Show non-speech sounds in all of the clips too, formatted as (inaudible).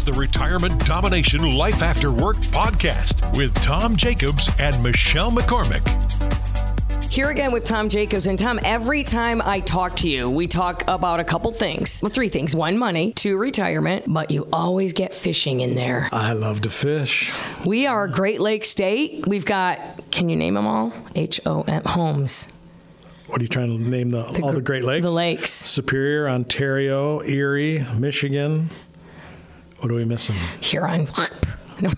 It's the Retirement Domination Life After Work podcast with Tom Jacobs and Michelle McCormick. Here again with Tom Jacobs. And Tom, every time I talk to you, we talk about a couple things. Well, three things one, money, two, retirement, but you always get fishing in there. I love to fish. We are a Great Lakes State. We've got, can you name them all? H O M, homes. What are you trying to name the, all the Great Lakes? The lakes. Superior, Ontario, Erie, Michigan. What are we missing? Huron. (laughs)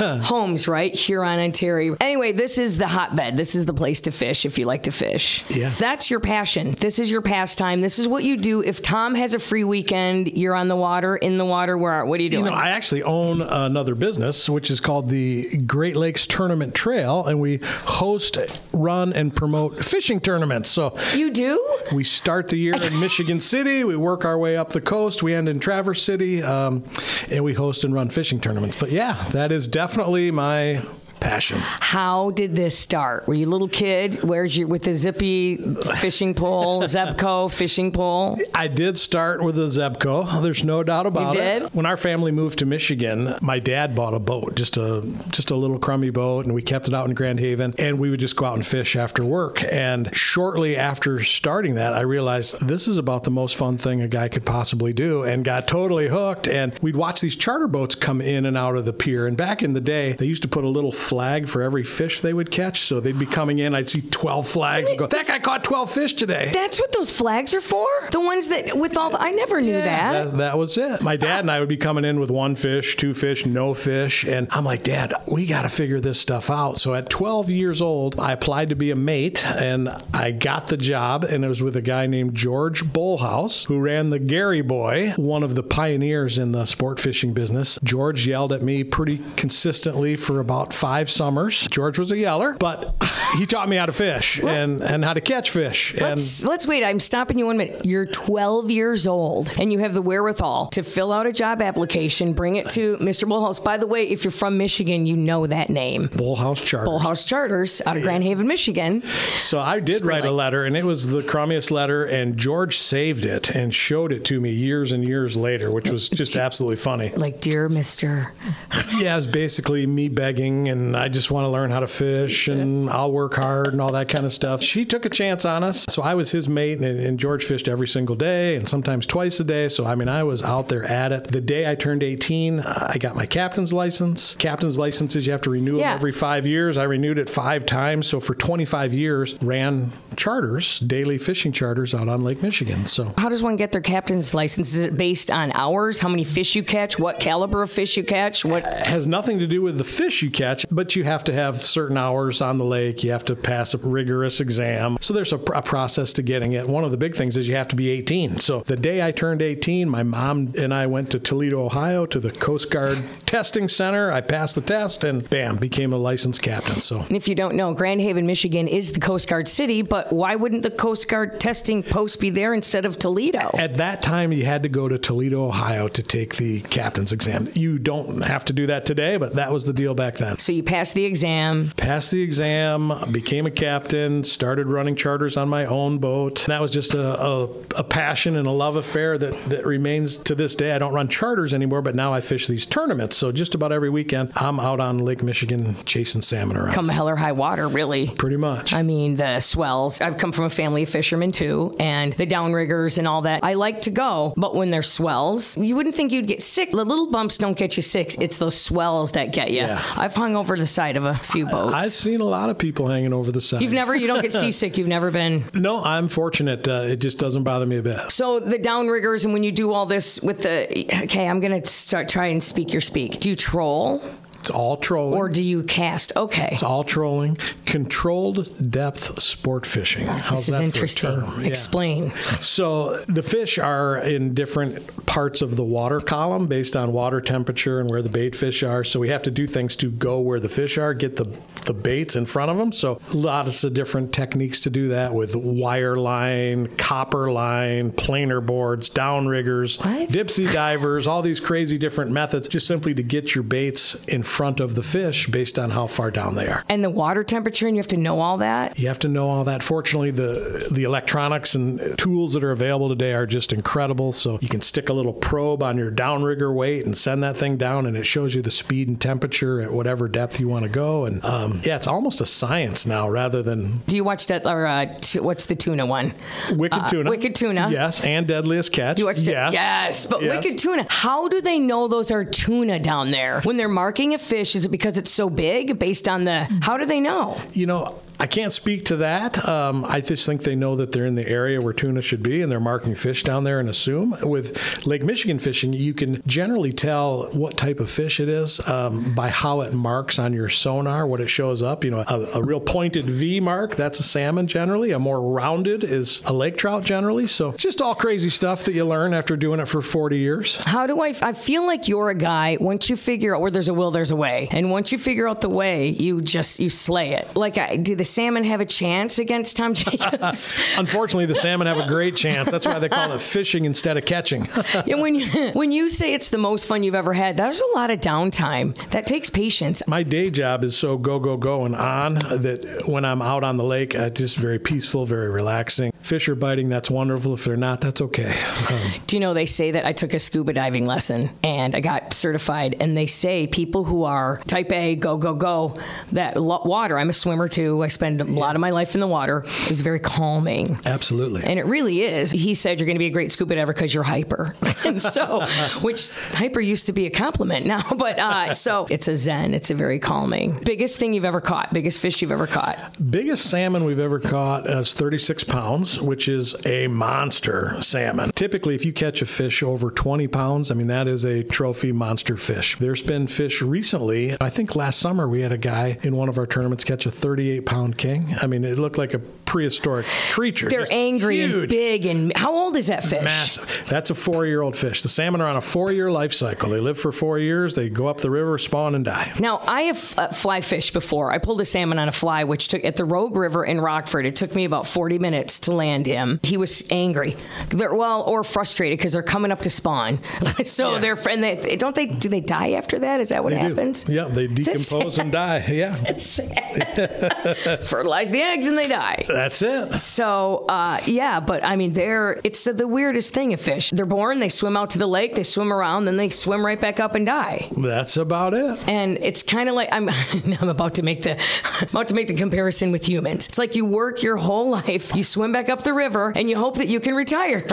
No, (laughs) Homes, right? Huron, Ontario. Anyway, this is the hotbed. This is the place to fish if you like to fish. Yeah. That's your passion. This is your pastime. This is what you do. If Tom has a free weekend, you're on the water, in the water. Where? What are you doing? You know, I actually own another business, which is called the Great Lakes Tournament Trail, and we host, run, and promote fishing tournaments. So you do? We start the year in (laughs) Michigan City. We work our way up the coast. We end in Traverse City, um, and we host and run fishing tournaments. But yeah, that is definitely my passion. How did this start? Were you a little kid? Where's your with the zippy fishing pole, (laughs) Zebco fishing pole? I did start with a Zebco. There's no doubt about you it. When our family moved to Michigan, my dad bought a boat, just a just a little crummy boat, and we kept it out in Grand Haven, and we would just go out and fish after work. And shortly after starting that, I realized this is about the most fun thing a guy could possibly do, and got totally hooked. And we'd watch these charter boats come in and out of the pier. And back in the day, they used to put a little flag for every fish they would catch. So they'd be coming in, I'd see 12 flags and go, that guy caught 12 fish today. That's what those flags are for? The ones that with all the I never knew that. That, that was it. My dad and I would be coming in with one fish, two fish, no fish. And I'm like, Dad, we got to figure this stuff out. So at 12 years old, I applied to be a mate and I got the job. And it was with a guy named George Bullhouse, who ran the Gary Boy, one of the pioneers in the sport fishing business. George yelled at me pretty consistently for about five summers. George was a yeller, but (laughs) he taught me how to fish and, and how to catch fish. And Let's, let's wait. I'm stopping you one minute. You're 12 years old and you have the wherewithal to fill out a job application, bring it to Mr. Bullhouse. By the way, if you're from Michigan, you know that name. Bullhouse Charters. Bullhouse Charters out of Grand Haven, Michigan. So I did write a letter, and it was the crummiest letter, and George saved it and showed it to me years and years later, which was just absolutely funny. Like, dear Mr. (laughs) Yeah, it was basically me begging, and I just want to learn how to fish, and I'll work hard, and all that kind of stuff. She took a chance on us, so I was his mate, and, and George fished every single day, and sometimes twice a day. So I mean, I was out there at it. The day I turned 18, I got my captain's license. Captain's licenses you have to renew them Yeah. every five years. I renewed it five times, so for 25 years, ran charters, daily fishing charters out on Lake Michigan. So How does one get their captain's license? Is it based on hours? How many fish you catch? What caliber of fish you catch? What? has nothing to do with the fish you catch, but you have to have certain hours on the lake. You have to pass a rigorous exam. So there's a, pr- a process to getting it. One of the big things is you have to be 18. So the day I turned 18, my mom and I went to Toledo, Ohio to the Coast Guard (laughs) Testing Center. I passed the test and bam, became a licensed captain. So And if you don't know, Grand Haven, Michigan is the Coast Guard city, but why wouldn't the Coast Guard testing post be there instead of Toledo? At that time, you had to go to Toledo, Ohio to take the captain's exam. You don't have to do that today, but that was the deal back then. So you passed the exam. Passed the exam, became a captain, started running charters on my own boat. That was just a, a, a passion and a love affair that, that remains to this day. I don't run charters anymore, but now I fish these tournaments. So just about every weekend, I'm out on Lake Michigan chasing salmon around. Come hell or high water, really. Pretty much. I mean, the swells. I've come from a family of fishermen too, and the downriggers and all that. I like to go, but when there's swells, you wouldn't think you'd get sick. The little bumps don't get you sick. It's those swells that get you. Yeah. I've hung over the side of a few boats. I've seen a lot of people hanging over the side. You've never, you don't get (laughs) seasick. You've never been. no, I'm fortunate. Uh, it just doesn't bother me a bit. So the downriggers, and when you do all this with the, okay, I'm gonna start try and speak your speak. Do you troll It's all trolling. or do you cast? Okay, It's all trolling. Controlled depth sport fishing. How's this is that interesting. term? Yeah. Explain. So the fish are in different parts of the water column based on water temperature and where the bait fish are. So we have to do things to go where the fish are, get the the baits in front of them. So lots of different techniques to do that with wire line, copper line, planer boards, downriggers, What? dipsy divers, all these crazy different methods just simply to get your baits in front of the fish based on how far down they are. And the water temperature, and you have to know all that. You have to know all that. Fortunately, the the electronics and tools that are available today are just incredible. So you can stick a little probe on your downrigger weight and send that thing down, and it shows you the speed and temperature at whatever depth you want to go. And um, yeah, it's almost a science now rather than. Do you watch that? Or uh, t- what's the tuna one? Wicked Uh, tuna. Wicked tuna. Yes, and deadliest catch. You watched yes. it? Yes. But Yes. wicked tuna. How do they know those are tuna down there? When they're marking a fish, is it because it's so big based on the. How do they know? You know, I can't speak to that. Um, I just think they know that they're in the area where tuna should be and they're marking fish down there and assume. With Lake Michigan fishing, you can generally tell what type of fish it is um, by how it marks on your sonar, what it shows up. You know, a, a real pointed V mark, that's a salmon generally. A more rounded is a lake trout generally. So just all crazy stuff that you learn after doing it for 40 years. How do I? I feel like you're a guy. Once you figure out where there's a will, there's a way, and once you figure out the way, you just you slay it. Like, I, do the salmon have a chance against Tom Jacobs? (laughs) Unfortunately, the salmon have a great chance. That's why they call it fishing instead of catching. (laughs) yeah, when you when you say it's the most fun you've ever had, there's a lot of downtime. That takes patience. My day job is so go, go, go and on that when I'm out on the lake, it's just very peaceful, very relaxing. Fish are biting, that's wonderful. If they're not, that's okay. (laughs) Um, Do you know they say that I took a scuba diving lesson and I got certified, and they say people who are type A, go, go, go, that water, I'm a swimmer too. I spend a lot of my life in the water, is very calming. absolutely. And it really is. He said you're going to be a great scuba diver because you're hyper. (laughs) and so, which hyper used to be a compliment now, (laughs) but uh, so it's a zen. It's a very calming. Biggest thing you've ever caught, biggest fish you've ever caught. Biggest salmon we've ever caught is 36 pounds, which is a monster salmon. Typically, if you catch a fish over 20 pounds, I mean, that is a trophy monster fish. There's been fish recently, I think last summer we had a guy in one of our tournaments catch a 38 pound king. I mean, it looked like a prehistoric creature. They're Just angry and big. And how old is that fish? Massive. That's a four year old fish. The salmon are on a four year life cycle. They live for four years, they go up the river, spawn, and die. Now, I have uh, fly fished before. I pulled a salmon on a fly, which took at the Rogue River in Rockford. It took me about 40 minutes to land him. He was angry, they're, well, or frustrated because they're coming up to spawn. (laughs) so Yeah. they're and they don't they do they die after that? Is that what They do. happens? Yeah, they decompose and die. Yeah, (laughs) It's sad. (laughs) Fertilize the eggs and they die. that's it. So uh, yeah, but I mean, they're it's the weirdest thing of fish. They're born, they swim out to the lake, they swim around, then they swim right back up and die. That's about it. And it's kind of like I'm (laughs) I'm about to make the I'm (laughs) about to make the comparison with humans. It's like you work your whole (laughs) life, you swim back up the river, and you hope that you can retire.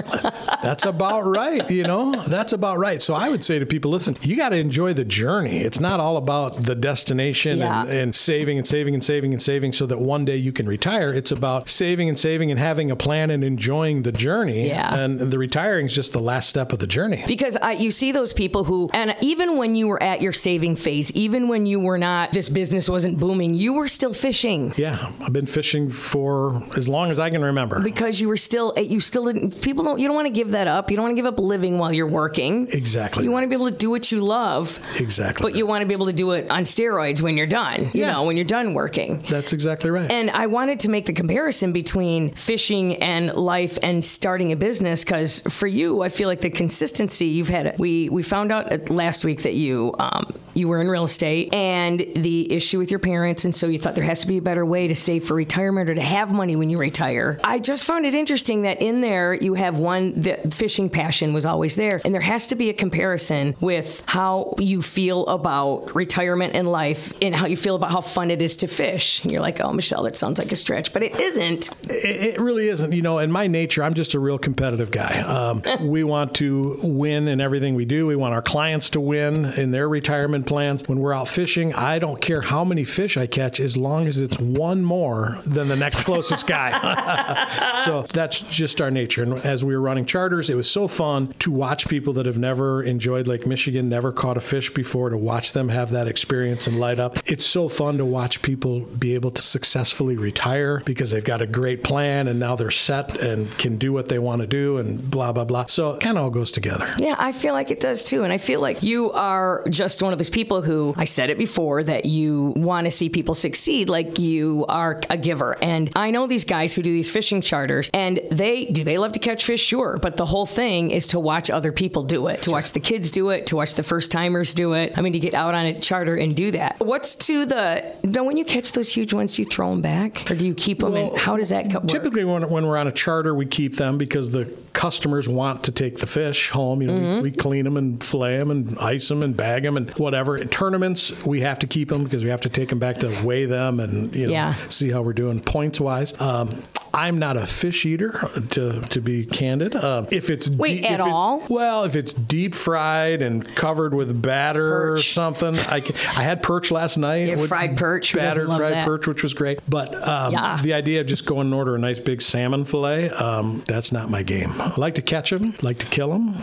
That's about right. You know, that's about right. So I would say to people, listen, you got to enjoy the journey. It's not all about the destination Yeah. and, and saving and saving and saving and saving so that one day you can retire. It's about saving and saving and having a plan and enjoying the journey. Yeah. And the retiring is just the last step of the journey. Because I, you see those people who, and even when you were at your saving phase, even when you were not, this business wasn't booming, you were still fishing. Yeah, I've been fishing for as long as I can remember. Because you were still, you still didn't, people don't, you don't want to give that up. You don't want to give up living while you're working. Exactly You want to be able to do what you love. Exactly But you want to be able to do it on steroids when you're done, you Yeah. know, when you're done working. That's exactly right. And I wanted to make the comparison between fishing and life and starting a business because for you, I feel like the consistency you've had. We we found out last week that you um, you were in real estate and the issue with your parents, and so you thought there has to be a better way to save for retirement or to have money when you retire. I just found it interesting that in there you have one the fishing passion was always there, and there has to be a comparison with how you feel about retirement and life and how you feel about how fun it is to fish. And you're like, oh, Michelle, that sounds like a stretch, but it isn't. It, it really isn't. You know, in my nature, I'm just a real competitive guy. Um, (laughs) we want to win in everything we do. We want our clients to win in their retirement plans. When we're out fishing, I don't care how many fish I catch as long as it's one more than the next closest guy. (laughs) so that's just our nature. And as we were running charters, it was so fun to watch people that have never enjoyed Lake Michigan, never caught a fish before, to watch them have that experience and light up. It's so fun to watch people be able to successfully retire because they've got a great plan and now they're set and can do what they want to do and blah, blah, blah. So it kind of all goes together. Yeah, I feel like it does too. And I feel like you are just one of those people who, I said it before, that you want to see people succeed like you are a giver. And I know these guys who do these fishing charters, and they do they love to catch fish? Sure. But the whole thing is to watch other people do it, to watch the kids do it, to watch the first timers do it. I mean, to get out on a charter and do that. What's to the, no, when you catch those huge ones, you throw them back? Or do you keep them? and how does that work? Typically, when, when we're on a charter, we keep them because the customers want to take the fish home. You know, Mm-hmm. we, we clean them and fillet them and ice them and bag them and whatever. At tournaments, we have to keep them because we have to take them back to weigh them and you know Yeah. see how we're doing points wise. Um, I'm not a fish eater, to, to be candid. Um, if it's Wait, deep- at if it- all? well, if it's deep fried and covered with batter or something, I, I had perch last night. Yeah, fried perch. Battered fried that? perch, which was great. But um, Yeah. the idea of just going and order a nice big salmon fillet, um, that's not my game. I like to catch them, like to kill them,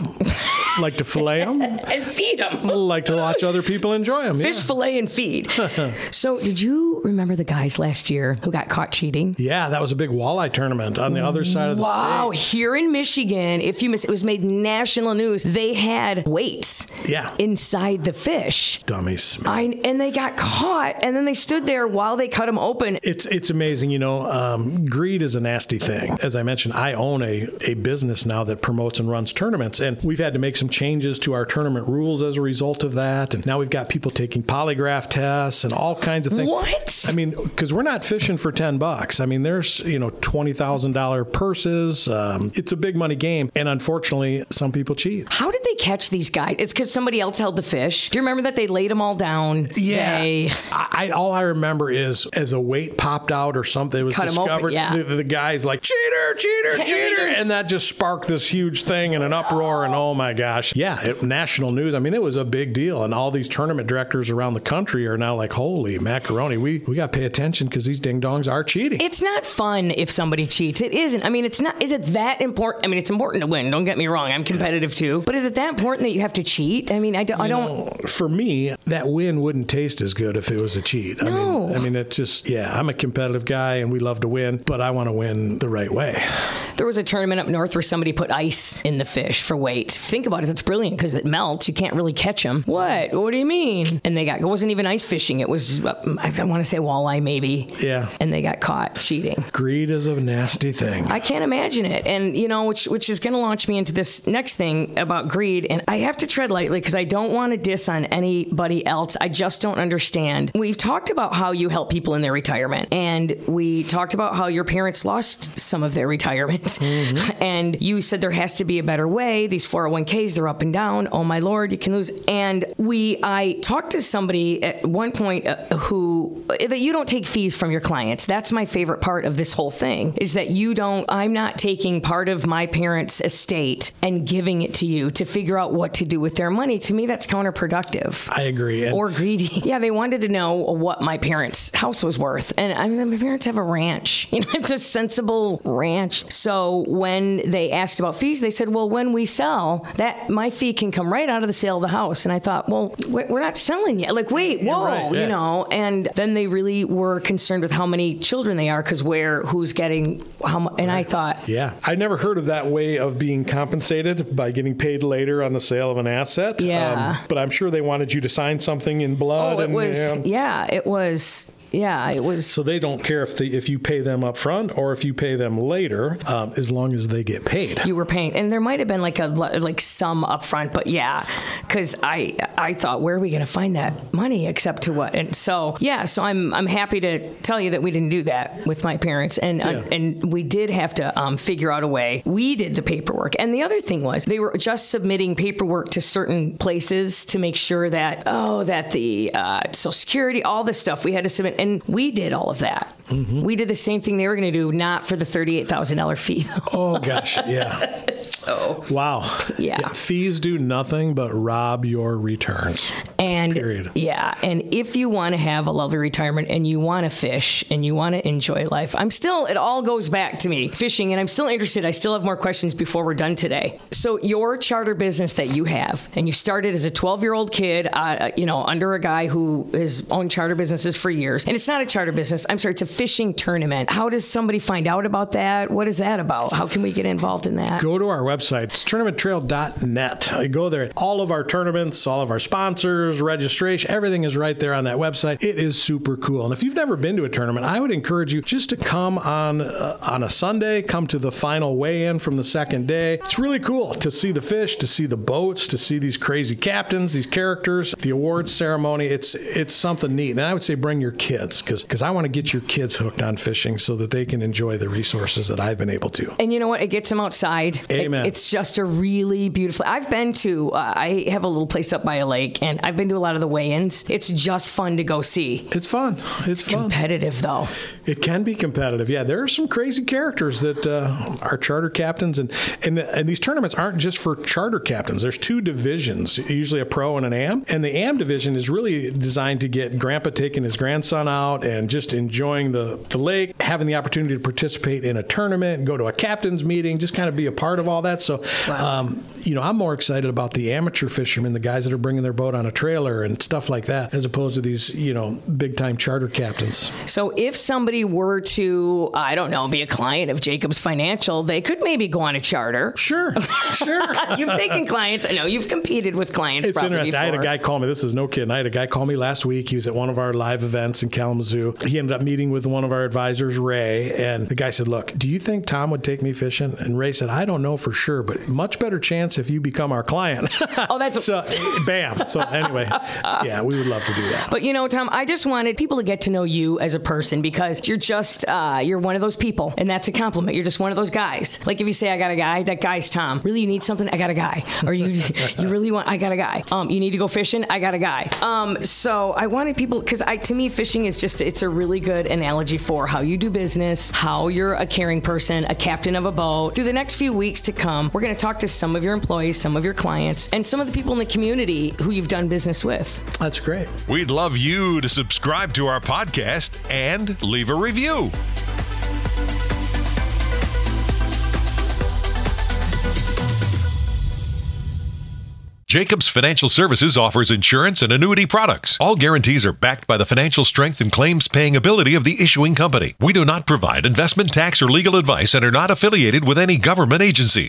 like to fillet them, (laughs) and feed them. like to watch other people enjoy them. Fish fillet and feed. (laughs) so, did you remember the guys last year who got caught cheating? Yeah, that was a big walleye tournament on the other side of the Wow, state. here in Michigan, if you miss, it was made national news. They had weights Yeah. inside the fish. Dummies. I, and they got caught, and then they stood there while they cut them open. It's it's amazing, you know. Um, greed is a nasty thing. As I mentioned, I own a, a business now that promotes and runs tournaments, and we've had to make some changes to our tournament rules as a result of that. And now we've got people taking polygraph tests and all kinds of things. What? I mean, because we're not fishing for ten bucks. I mean, there's you know twenty thousand dollar purses. Um, it's a big money game, and unfortunately, some people cheat. How did they catch these guys? It's because somebody else held the fish. Do you remember that they laid them all down? They, I, I all I remember is as a weight popped out or something, it was Cut 'em open, discovered. yeah. the, the guy's like cheater, cheater, (laughs) cheater, and that just sparked this huge thing and an uproar. And oh my gosh, yeah, it, national news. I mean, it was a big deal, and all these tournament directors around the country are now like, holy macaroni, we we got to pay attention because these ding dongs are cheating. It's not fun if somebody cheats. It isn't. I mean, it's not. Is it that important? I mean, it's important to win. Don't get me wrong. I'm competitive too. But is it that important that you have to cheat? I mean, I don't. I don't for me, that win wouldn't taste as good if it was a cheat. I No. mean, I mean, it's just yeah. I'm a competitive guy, and we love to win, but I want to win the right way. There was a tournament up north where somebody put ice in the fish for weight. Think about it. That's brilliant because it melts. You can't really catch them. What? What do you mean? And they got. It wasn't even ice fishing. It was. uh, I want to say walleye maybe. Yeah. And they got caught cheating. Greed is a nasty thing. I can't imagine it. And, you know, which, which is going to launch me into this next thing about greed. And I have to tread lightly because I don't want to diss on anybody else. I just don't understand. We've talked about how you help people in their retirement. And we talked about how your parents lost some of their retirement. (laughs) And you said there has to be a better way. These 401ks, they're up and down. Oh, my Lord, you can lose. And we, I talked to somebody at one point uh, who, that you don't take fees from your clients. That's my favorite part of this whole thing is that you don't, I'm not taking part of my parents' estate and giving it to you to figure out what to do with their money. To me, that's counterproductive. I agree. And or greedy. (laughs) Yeah, they wanted to know what my parents' house was worth. And I mean, my parents have a ranch. (laughs) You know, it's a sensible ranch. So when they asked about fees, they said, well, when we sell, that my fee can come right out of the sale of the house. And I thought, well, we- we're not selling yet. Like, wait, whoa, right, you know. And then they really were concerned with how many children they are because where, who's getting how much. And I thought, yeah, I never heard of that way of being compensated by getting paid later on the sale of an asset. Um, Yeah. but I'm sure they wanted you to sign something in blood. oh, it and, was, yeah. yeah, it was, yeah, it was. So they don't care if the, if you pay them up front or if you pay them later, um, as long as they get paid. you were paying and there might have been like a like some upfront but yeah because i i thought where are we going to find that money except to what and so yeah so i'm i'm happy to tell you that we didn't do that with my parents and uh, and we did have to um, figure out a way we did the paperwork and the other thing was they were just submitting paperwork to certain places to make sure that oh that the uh, social security all this stuff we had to submit and we did all of that we did the same thing they were going to do not for the $38000 fee though Oh gosh, yeah. (laughs) so Wow. Yeah. Fees do nothing but rob your returns. And Period. yeah, and if you want to have a lovely retirement and you want to fish and you want to enjoy life, I'm still it all goes back to me fishing and I'm still interested. I still have more questions before we're done today. So your charter business that you have and you started as a 12-year-old kid, uh, you know, under a guy who has owned charter businesses for years. And it's not a charter business. I'm sorry, it's a fishing tournament. How does somebody find out about that? What is that about? How can we get involved in that? Go to our website. It's tournamenttrail.net. You go there. All of our tournaments, all of our sponsors, registration, everything is right there on that website. It is super cool. And if you've never been to a tournament, I would encourage you just to come on uh, on a Sunday, come to the final weigh-in from the second day. It's really cool to see the fish, to see the boats, to see these crazy captains, these characters, the awards ceremony. It's it's something neat. And I would say bring your kids because because I want to get your kids hooked on fishing so that they can enjoy the resources that I've been able to. And you know what? It gets them outside. Amen. It- it's just a really beautiful. I've been to. Uh, I have a little place up by a lake, and I've been to a lot of the weigh-ins. It's just fun to go see. It's fun. It's fun. Competitive though. It can be competitive. Yeah, there are some crazy characters that uh, are charter captains, and, and and these tournaments aren't just for charter captains. There's two divisions, usually a pro and an am, and the am division is really designed to get Grandpa taking his grandson out and just enjoying the the lake, having the opportunity to participate in a tournament, go to a captain's meeting, just kind of be a part of all that. So, Wow. um, you know, I'm more excited about the amateur fishermen, the guys that are bringing their boat on a trailer and stuff like that, as opposed to these you know big time charter captains. So if somebody were to, I don't know, be a client of Jacobs Financial, they could maybe go on a charter. Sure, sure. (laughs) You've taken clients. I know you've competed with clients. It's probably interesting. I had a guy call me. This is no kidding. I had a guy call me last week. He was at one of our live events in Kalamazoo. He ended up meeting with one of our advisors, Ray, and the guy said, "Look, do you think Tom would take me fishing?" And Ray said, "I don't know for sure, but much better chance if you become our client." (laughs) Oh, that's so, bam. So anyway, yeah, we would love to do that. But you know, Tom, I just wanted people to get to know you as a person because you're just uh, you're one of those people, and that's a compliment. You're just one of those guys. Like if you say, "I got a guy," that guy's Tom. Really, you need something? I got a guy. Or you (laughs) you really want? I got a guy. Um, you need to go fishing? I got a guy. Um, so I wanted people because I to me fishing is just it's a really good analogy for how you do business, how you're a caring person, a captain of a boat. Through the next few weeks to come, we're going to talk to some of your employees, some of your clients, and some of the people in the community who you've done business with. That's great. We'd love you to subscribe to our podcast and leave a review. Jacobs Financial Services offers insurance and annuity products. All guarantees are backed by the financial strength and claims paying ability of the issuing company. We do not provide investment tax or legal advice and are not affiliated with any government agency.